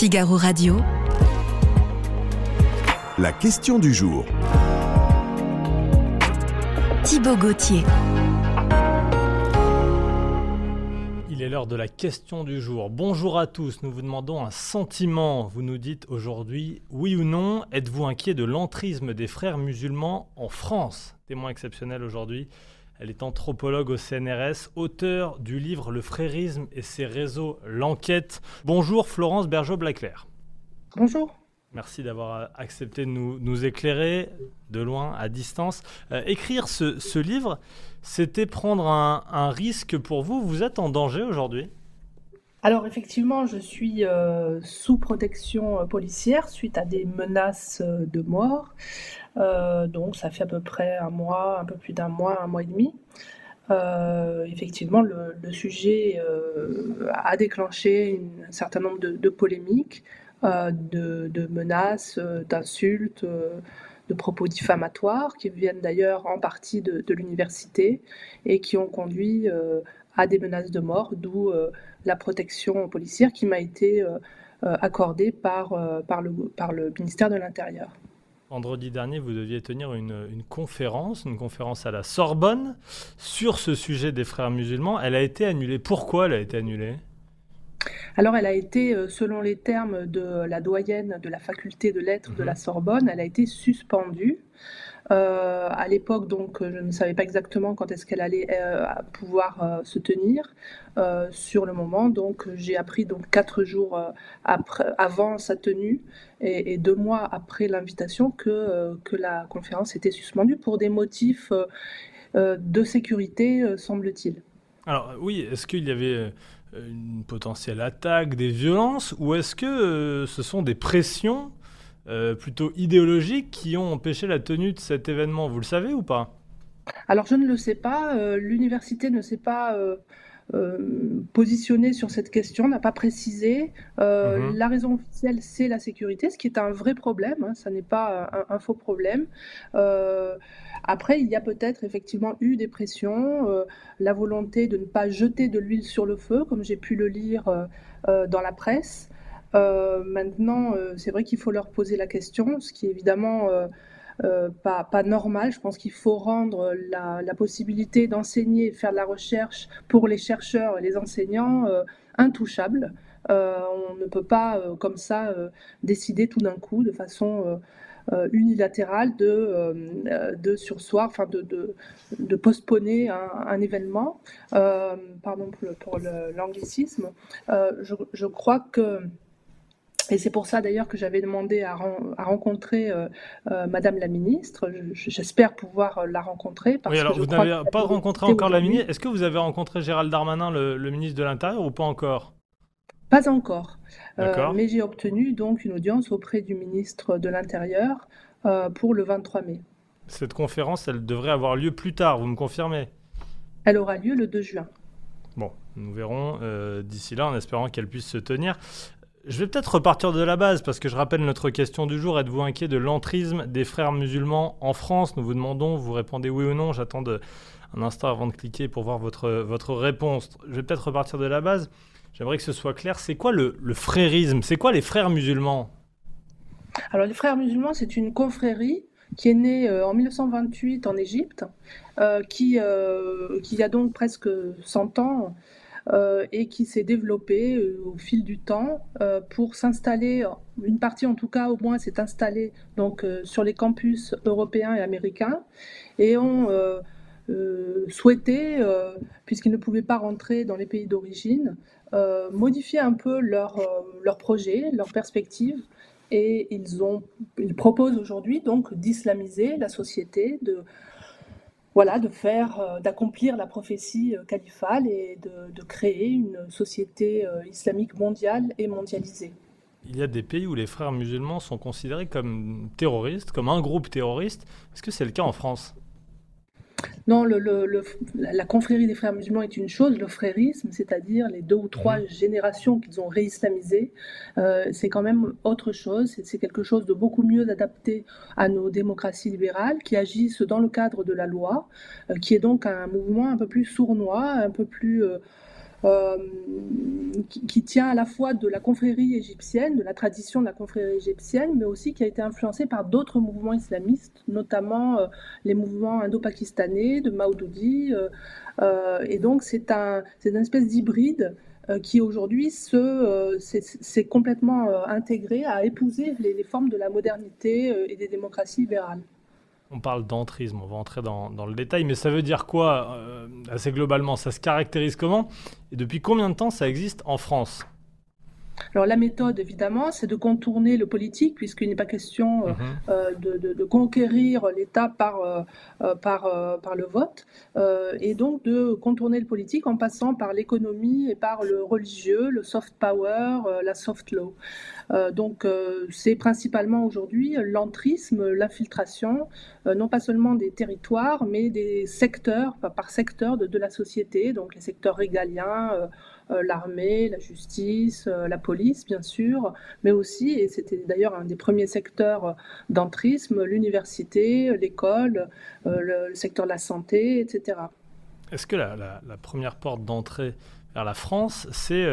Figaro Radio. La question du jour. Thibaut Gauthier. Il est l'heure de la question du jour. Bonjour à tous, nous vous demandons un sentiment. Vous nous dites aujourd'hui, oui ou non, êtes-vous inquiet de l'entrisme des frères musulmans en France? Témoin exceptionnel aujourd'hui. Elle est anthropologue au CNRS, auteur du livre Le frérisme et ses réseaux, l'enquête. Bonjour Florence Bergeau-Blaclair. Bonjour. Merci d'avoir accepté de nous, éclairer de loin, à distance. Euh, écrire ce, livre, c'était prendre un, risque pour vous. Vous êtes en danger aujourd'hui alors effectivement, je suis euh, sous protection euh, policière suite à des menaces de mort. Euh, donc ça fait à peu près un mois, un peu plus d'un mois, un mois et demi. Euh, effectivement, le, sujet euh, a déclenché un certain nombre de, polémiques, de, menaces, d'insultes, de propos diffamatoires qui viennent d'ailleurs en partie de, l'université et qui ont conduit à des menaces de mort, d'où la protection policière qui m'a été accordée par, le ministère de l'Intérieur. Vendredi dernier, vous deviez tenir une, conférence, une conférence à la Sorbonne sur ce sujet des frères musulmans. Elle a été annulée. Pourquoi elle a été annulée? Alors, elle a été, euh, selon les termes de la doyenne de la faculté de lettres de la mhm. Sorbonne, elle a été suspendue. Euh, à l'époque, donc, je ne savais pas exactement quand est-ce qu'elle allait euh, pouvoir se tenir. sur le moment, donc, j'ai appris donc quatre jours avant sa tenue et, deux mois après l'invitation que, que la conférence était suspendue pour des motifs de sécurité, semble-t-il. Alors oui, est-ce qu'il y avait une potentielle attaque, des violences, ou est-ce que euh, ce sont des pressions euh, plutôt idéologiques qui ont empêché la tenue de cet événement Vous le savez ou pas? Alors je ne le sais pas. Euh, l'université ne s'est pas positionnée sur cette question, n'a pas précisé. Mhm. La raison officielle, c'est la sécurité, ce qui est un vrai problème. Hein, ça n'est pas un, faux problème. Après, il y a peut-être effectivement eu des pressions, euh, la volonté de ne pas jeter de l'huile sur le feu, comme j'ai pu le lire euh, euh, dans la presse. Maintenant, c'est vrai qu'il faut leur poser la question, ce qui est évidemment pas, normal. Je pense qu'il faut rendre la, possibilité d'enseigner et faire de la recherche pour les chercheurs et les enseignants intouchable. on ne peut pas, comme ça, décider tout d'un coup de façon euh, unilatérale de, euh, sursoir, enfin de, de, de, postponer un, événement. Euh, pardon pour, l'anglicisme. Je, crois que et c'est pour ça d'ailleurs que j'avais demandé à, à rencontrer Madame la ministre. J'espère pouvoir la rencontrer. Parce oui, alors vous n'avez pas rencontré encore la ministre. Est-ce que vous avez rencontré Gérald Darmanin, le ministre de l'Intérieur, ou pas encore? Pas encore, euh, mais j'ai obtenu donc une audience auprès du ministre de l'Intérieur euh, pour le 23 mai. Cette conférence, elle devrait avoir lieu plus tard, vous me confirmez? Elle aura lieu le 2 juin. Bon, nous verrons euh, d'ici là en espérant qu'elle puisse se tenir. Je vais peut-être repartir de la base parce que je rappelle notre question du jour. Êtes-vous inquiet de l'entrisme des frères musulmans en France? Nous vous demandons, vous répondez oui ou non. J'attends un instant avant de cliquer pour voir votre, réponse. Je vais peut-être repartir de la base. J'aimerais que ce soit clair. C'est quoi le, frérisme? C'est quoi les frères musulmans? Alors, les frères musulmans, c'est une confrérie qui est née euh, en 1928 en Égypte, euh, qui, euh, qui a donc presque 100 ans et qui s'est développée au fil du temps pour s'installer, une partie en tout cas au moins s'est installée donc, sur les campus européens et américains et ont souhaité, puisqu'ils ne pouvaient pas rentrer dans les pays d'origine, euh, modifier un peu leur, euh, leur projet, leur perspective. Et ils, ont, ils proposent aujourd'hui donc d'islamiser la société, de, voilà, de faire, euh, d'accomplir la prophétie califale et de, de créer une société islamique mondiale et mondialisée. Il y a des pays où les frères musulmans sont considérés comme terroristes, comme un groupe terroriste. Est-ce que c'est le cas en France? Non, la confrérie des frères musulmans est une chose, le frérisme, c'est-à-dire les deux ou trois mhm. générations qu'ils ont réislamisées, euh, c'est quand même autre chose. C'est quelque chose de beaucoup mieux adapté à nos démocraties libérales qui agissent dans le cadre de la loi, euh, qui est donc un mouvement un peu plus sournois, un peu plus qui, tient à la fois de la confrérie égyptienne, de la tradition de la confrérie égyptienne, mais aussi qui a été influencé par d'autres mouvements islamistes, notamment les mouvements indo-pakistanais de Maududi. et donc c'est un, une espèce d'hybride qui aujourd'hui s'est complètement intégré à épouser les, formes de la modernité et des démocraties libérales. On parle d'entrisme, on va entrer dans, le détail, mais ça veut dire quoi euh, assez globalement? Ça se caractérise comment? Et depuis combien de temps ça existe en France? Alors la méthode, évidemment, c'est de contourner le politique, puisqu'il n'est pas question euh, mhm. euh, de, conquérir l'État par, euh, par, par le vote, et donc de contourner le politique en passant par l'économie et par le religieux, le soft power, la soft law. donc c'est principalement aujourd'hui l'entrisme, l'infiltration, non pas seulement des territoires, mais des secteurs, par secteur de, de la société, donc les secteurs régaliens l'armée, la justice, euh, la police, bien sûr, mais aussi, et c'était d'ailleurs un des premiers secteurs d'entrisme, l'université, l'école, euh, le, secteur de la santé, etc. Est-ce que la, première porte d'entrée vers la France, c'est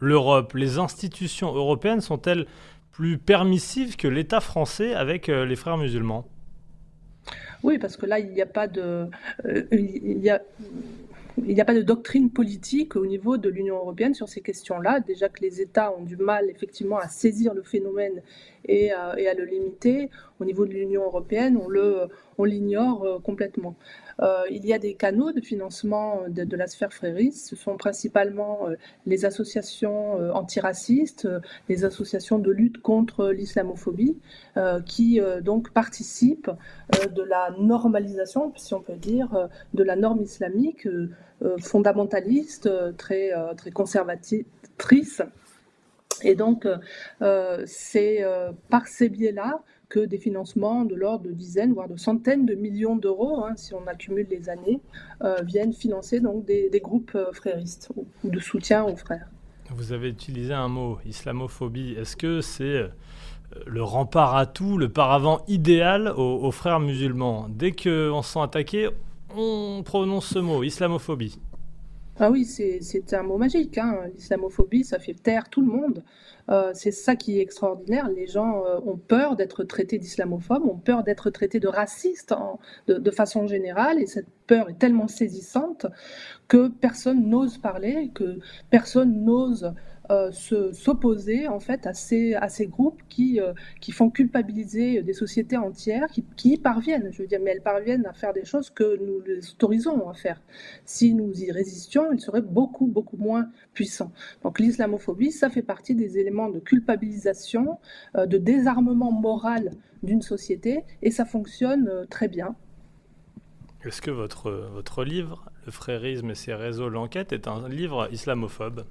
l'Europe? Les institutions européennes sont-elles plus permissives que l'État français avec les frères musulmans? Oui, parce que là, il n'y a pas de. il y a, il n'y a pas de doctrine politique au niveau de l'Union européenne sur ces questions-là. Déjà que les États ont du mal effectivement à saisir le phénomène et à, le limiter. Au niveau de l'Union européenne, on le, on l'ignore euh, complètement. Euh, il y a des canaux de financement de, la sphère frériste. Ce sont principalement euh, les associations antiracistes, les associations de lutte contre l'islamophobie, qui donc participent de la normalisation, si on peut dire, de la norme islamique fondamentaliste, très, très conservatrice. Et donc, c'est par ces biais-là que des financements de l'ordre de dizaines, voire de centaines de millions d'euros, hein, si on accumule les années, euh, viennent financer donc des, groupes euh, fréristes ou, de soutien aux frères. Vous avez utilisé un mot, islamophobie. Est-ce que c'est euh, le rempart à tout, le paravent idéal aux, frères musulmans? Dès qu'on se sent attaqué, on prononce ce mot, islamophobie. Ah oui, c'est un mot magique. Hein. L'islamophobie, ça fait taire tout le monde. Euh, c'est ça qui est extraordinaire. Les gens euh, ont peur d'être traités d'islamophobes, ont peur d'être traités de racistes de, façon générale, et cette peur est tellement saisissante que personne n'ose parler, que personne n'ose euh, s'opposer en fait à ces, à ces groupes qui, euh, qui font culpabiliser des sociétés entières, qui, qui, y parviennent, je veux dire, mais elles parviennent à faire des choses que nous les autorisons à faire. Si nous y résistions, ils seraient beaucoup, beaucoup moins puissants. Donc l'islamophobie, ça fait partie des éléments de culpabilisation, euh, de désarmement moral d'une société, et ça fonctionne très bien. Est-ce que votre, votre livre, Le frérisme et ses réseaux, l'enquête, est un livre islamophobe?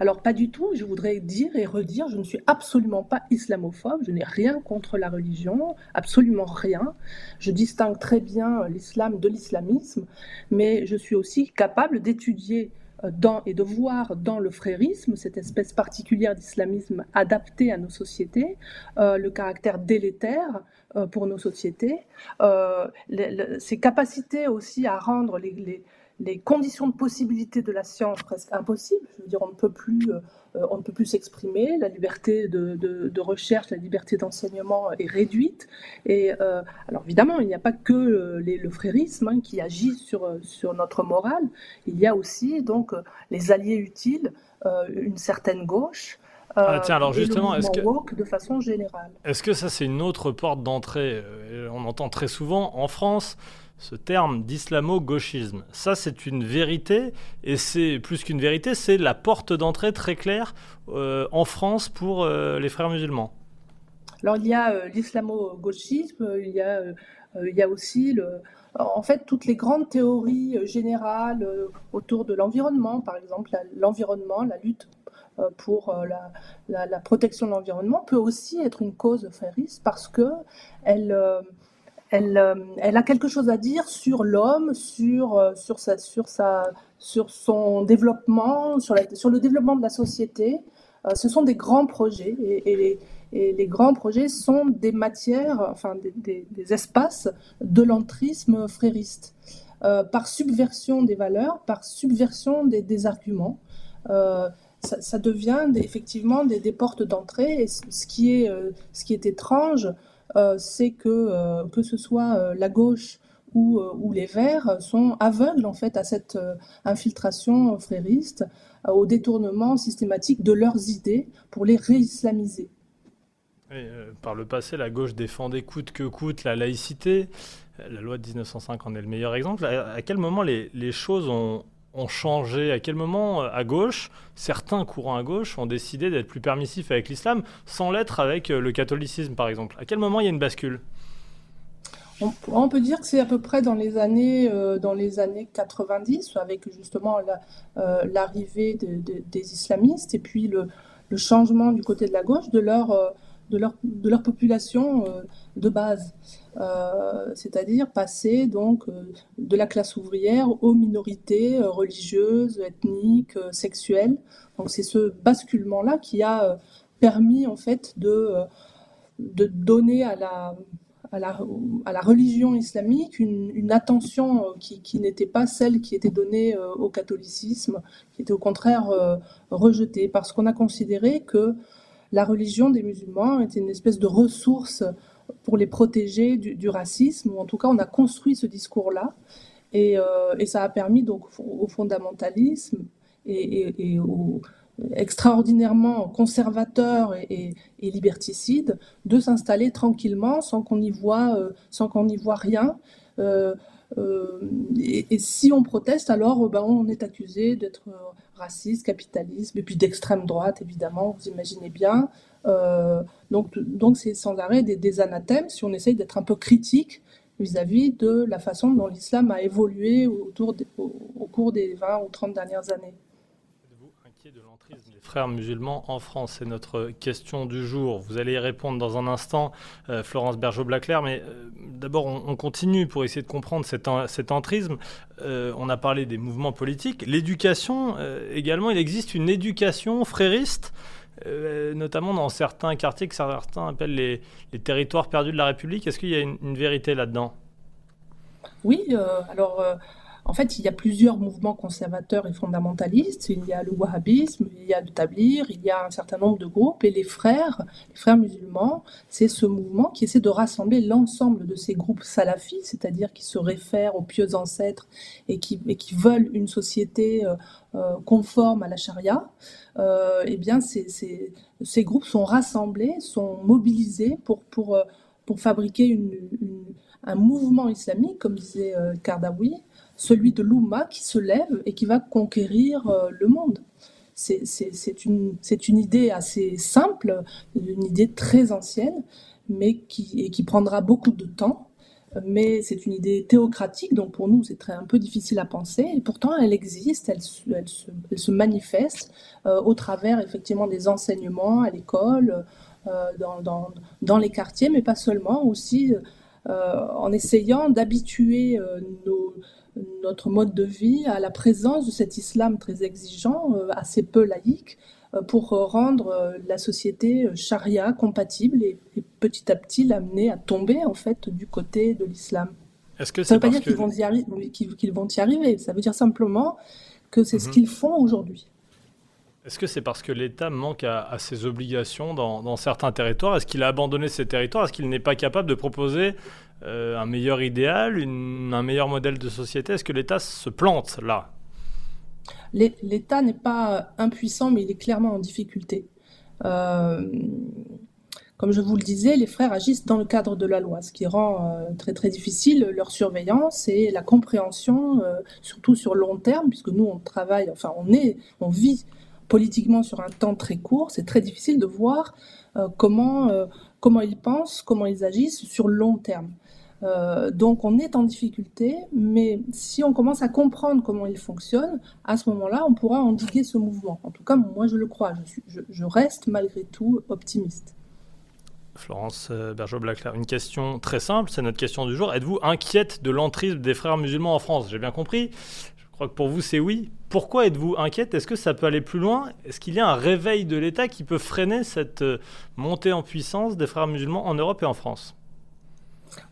Alors pas du tout, je voudrais dire et redire, je ne suis absolument pas islamophobe, je n'ai rien contre la religion, absolument rien. Je distingue très bien l'islam de l'islamisme, mais je suis aussi capable d'étudier euh, dans, et de voir dans le frérisme, cette espèce particulière d'islamisme adapté à nos sociétés, euh, le caractère délétère euh, pour nos sociétés, ces capacités aussi à rendre les, les conditions de possibilité de la science presque impossibles. Je veux dire, on ne peut plus, euh, on ne peut plus s'exprimer. La liberté de, recherche, la liberté d'enseignement est réduite. Et euh, alors évidemment, il n'y a pas que le frérisme hein, qui agit sur sur notre morale. Il y a aussi donc les alliés utiles, euh, une certaine gauche. Ah, tiens, alors justement, est-ce que de façon générale, est-ce que ça c'est une autre porte d'entrée On entend très souvent en France ce terme d'islamo-gauchisme. Ça, c'est une vérité, et c'est plus qu'une vérité, c'est la porte d'entrée très claire euh, en France pour euh, les frères musulmans. Alors, il y a euh, l'islamo-gauchisme, il, y a, aussi, en fait, toutes les grandes théories générales autour de l'environnement, par exemple, l'environnement, la lutte pour la, la, protection de l'environnement peut aussi être une cause frériste parce que elle euh, elle, a quelque chose à dire sur l'homme, sur, euh, son développement, sur, le développement de la société. Euh, ce sont des grands projets et, les, grands projets sont des matières, enfin des, espaces de l'entrisme frériste. par subversion des valeurs, par subversion des, arguments. Ça, devient effectivement des, portes d'entrée. Ce qui est étrange, c'est que que ce soit la gauche ou, ou, les Verts sont aveugles en fait à cette infiltration frériste, au détournement systématique de leurs idées pour les réislamiser. Euh, par le passé, la gauche défendait coûte que coûte la laïcité. La loi de 1905 en est le meilleur exemple. À, quel moment les, choses ont, changé. À quel moment, euh, à gauche, certains courants à gauche ont décidé d'être plus permissifs avec l'islam sans l'être avec euh, le catholicisme, par exemple? À quel moment il y a une bascule? On, peut dire que c'est à peu près dans les années, dans les années 90, avec justement l'arrivée des islamistes et puis le, changement du côté de la gauche de leur de leur, de leur population euh, de base, euh, c'est-à-dire passer donc euh, de la classe ouvrière aux minorités religieuses, ethniques, sexuelles. Donc c'est ce basculement-là qui a permis en fait de, de donner à la, à la, à la, religion islamique une, une attention qui, qui n'était pas celle qui était donnée au catholicisme, qui était au contraire rejetée, parce qu'on a considéré que la religion des musulmans était une espèce de ressource pour les protéger du, racisme, ou en tout cas on a construit ce discours-là, et, euh, ça a permis donc au fondamentalisme et, au extraordinairement conservateur et, liberticide de s'installer tranquillement sans qu'on y voit, euh, sans qu'on y voit rien. Euh, et, si on proteste, alors ben, on est accusé d'être raciste, capitalisme, et puis d'extrême droite, évidemment, vous imaginez bien. Euh, donc, c'est sans arrêt des, anathèmes si on essaye d'être un peu critique vis-à-vis de la façon dont l'islam a évolué au, cours des 20 ou 30 dernières années frères musulmans en France C'est notre question du jour. Vous allez y répondre dans un instant, euh, Florence Bergeau-Blaclair, mais euh, d'abord on, continue pour essayer de comprendre cet, cet entrisme. Euh, on a parlé des mouvements politiques. L'éducation également, il existe une éducation frériste notamment dans certains quartiers que certains appellent les, territoires perdus de la République. Est-ce qu'il y a une, une vérité là-dedans? Oui, alors en fait, il y a plusieurs mouvements conservateurs et fondamentalistes. Il y a le wahhabisme, il y a le tablir, il y a un certain nombre de groupes. Et les frères, les frères musulmans, c'est ce mouvement qui essaie de rassembler l'ensemble de ces groupes salafis, c'est-à-dire qui se réfèrent aux pieux ancêtres et qui, qui veulent une société euh, euh, conforme à la charia. Euh, eh bien, ces, ces, groupes sont rassemblés, sont mobilisés pour, pour, pour fabriquer un mouvement islamique, comme disait Kardawi, celui de l'Oumma qui se lève et qui va conquérir euh, le monde. C'est une, une, idée assez simple, une idée très ancienne, mais qui, et qui prendra beaucoup de temps. Mais c'est une idée théocratique, donc pour nous c'est un peu difficile à penser. Et pourtant elle existe, elle, elle, se, elle se, manifeste euh, au travers effectivement des enseignements à l'école, euh, dans, dans, dans, les quartiers, mais pas seulement, aussi en essayant d'habituer nos, notre mode de vie à la présence de cet islam très exigeant, euh, assez peu laïque, euh, pour rendre euh, la société charia compatible et, petit à petit l'amener à tomber en fait du côté de l'islam. Est-ce que ça ne veut pas dire qu'ils vont, y vont y arriver, ça veut dire simplement que c'est ce mhm. qu'ils font aujourd'hui. Est-ce que c'est parce que l'État manque à, ses obligations dans, certains territoires? Est-ce qu'il a abandonné ces territoires? Est-ce qu'il n'est pas capable de proposer euh, un meilleur idéal, un meilleur modèle de société? Est-ce que l'État se plante là? L'État n'est pas impuissant, mais il est clairement en difficulté. Euh, comme je vous le disais, les frères agissent dans le cadre de la loi, ce qui rend euh, très très difficile leur surveillance et la compréhension, surtout sur long terme, puisque nous on travaille, enfin on est, on vit politiquement sur un temps très court. C'est très difficile de voir comment comment ils pensent, comment ils agissent sur long terme. Euh, donc on est en difficulté, mais si on commence à comprendre comment il fonctionne, à ce moment-là, on pourra endiguer ce mouvement. En tout cas, moi je le crois, je, reste malgré tout optimiste. Florence euh, Bergeau-Blaclair, une question très simple, c'est notre question du jour. Êtes-vous inquiète de l'entrisme des frères musulmans en France? J'ai bien compris. Je crois que pour vous c'est oui. Pourquoi êtes-vous inquiète? Est-ce que ça peut aller plus loin? Est-ce qu'il y a un réveil de l'État qui peut freiner cette euh, montée en puissance des frères musulmans en Europe et en France?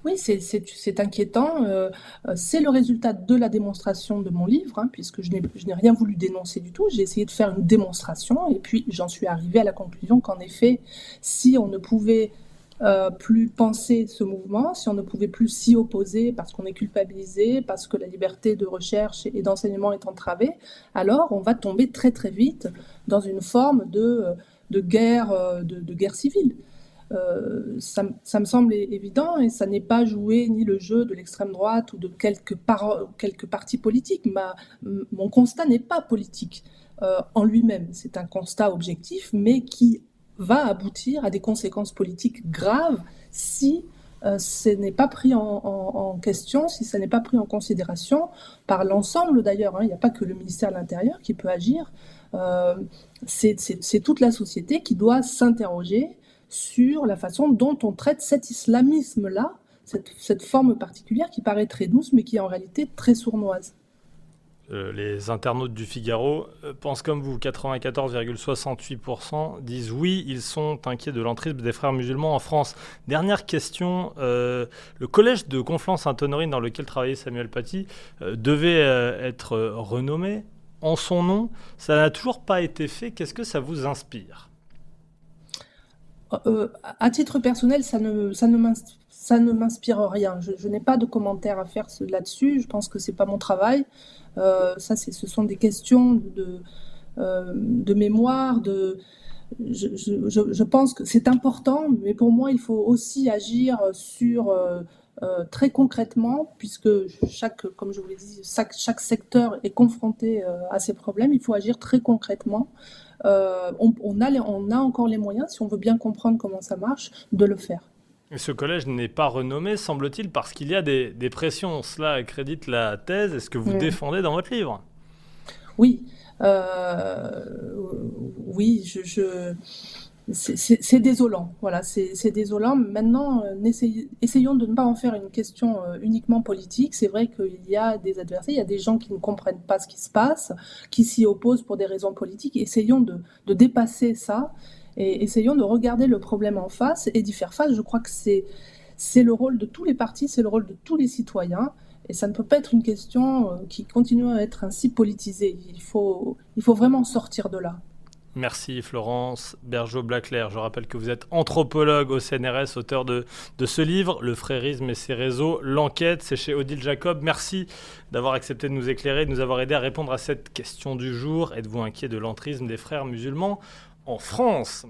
Oui, c'est inquiétant. Euh, euh, c'est le résultat de la démonstration de mon livre, hein, puisque je n'ai rien voulu dénoncer du tout. J'ai essayé de faire une démonstration et puis j'en suis arrivée à la conclusion qu'en effet, si on ne pouvait euh, plus penser ce mouvement, si on ne pouvait plus s'y opposer parce qu'on est culpabilisé, parce que la liberté de recherche et d'enseignement est entravée, alors on va tomber très très vite dans une forme de, de guerre, de guerre civile. Euh, ça, me semble évident et ça n'est pas jouer ni le jeu de l'extrême droite ou de quelques, quelques partis politiques. Mon constat n'est pas politique euh, en lui-même. C'est un constat objectif, mais qui va aboutir à des conséquences politiques graves si euh, ce n'est pas pris en, question, si ça n'est pas pris en considération par l'ensemble d'ailleurs. Hein. Il n'y a pas que le ministère de l'Intérieur qui peut agir. c'est toute la société qui doit s'interroger sur la façon dont on traite cet islamisme-là, cette, forme particulière qui paraît très douce, mais qui est en réalité très sournoise. Euh, les internautes du Figaro euh, pensent comme vous, 94,68% disent oui, ils sont inquiets de l'entrisme des frères musulmans en France. Dernière question, euh, le collège de Conflans-Sainte-Honorine dans lequel travaillait Samuel Paty devait être renommé en son nom. Ça n'a toujours pas été fait. Qu'est-ce que ça vous inspire? À titre personnel, ça ne, m'inspire rien. Je, n'ai pas de commentaires à faire là-dessus. Je pense que c'est pas mon travail. Euh, ça, ce sont des questions de, euh, mémoire. De, je, pense que c'est important, mais pour moi, il faut aussi agir sur très concrètement, puisque chaque, comme je vous l'ai dit, chaque, chaque, secteur est confronté à ces problèmes. Il faut agir très concrètement euh, on, a on a encore les moyens, si on veut bien comprendre comment ça marche, de le faire. Et ce collège n'est pas renommé, semble-t-il, parce qu'il y a des, pressions. Cela accrédite la thèse. Est-ce que vous défendez dans votre livre? Oui. Euh, oui, je, c'est désolant. Voilà, c'est désolant. Maintenant, euh, essayons de ne pas en faire une question euh, uniquement politique. C'est vrai qu'il y a des adversaires, il y a des gens qui ne comprennent pas ce qui se passe, qui s'y opposent pour des raisons politiques. Essayons de, dépasser ça et essayons de regarder le problème en face et d'y faire face. Je crois que c'est le rôle de tous les partis, c'est le rôle de tous les citoyens. Et ça ne peut pas être une question euh, qui continue à être ainsi politisée. Il faut, il faut vraiment sortir de là. Merci Florence Bergeau-Blaclair. Je rappelle que vous êtes anthropologue au CNRS, auteur de, de ce livre, Le frérisme et ses réseaux. L'enquête, c'est chez Odile Jacob. Merci d'avoir accepté de nous éclairer, de nous avoir aidé à répondre à cette question du jour. Êtes-vous inquiet de l'entrisme des frères musulmans? En France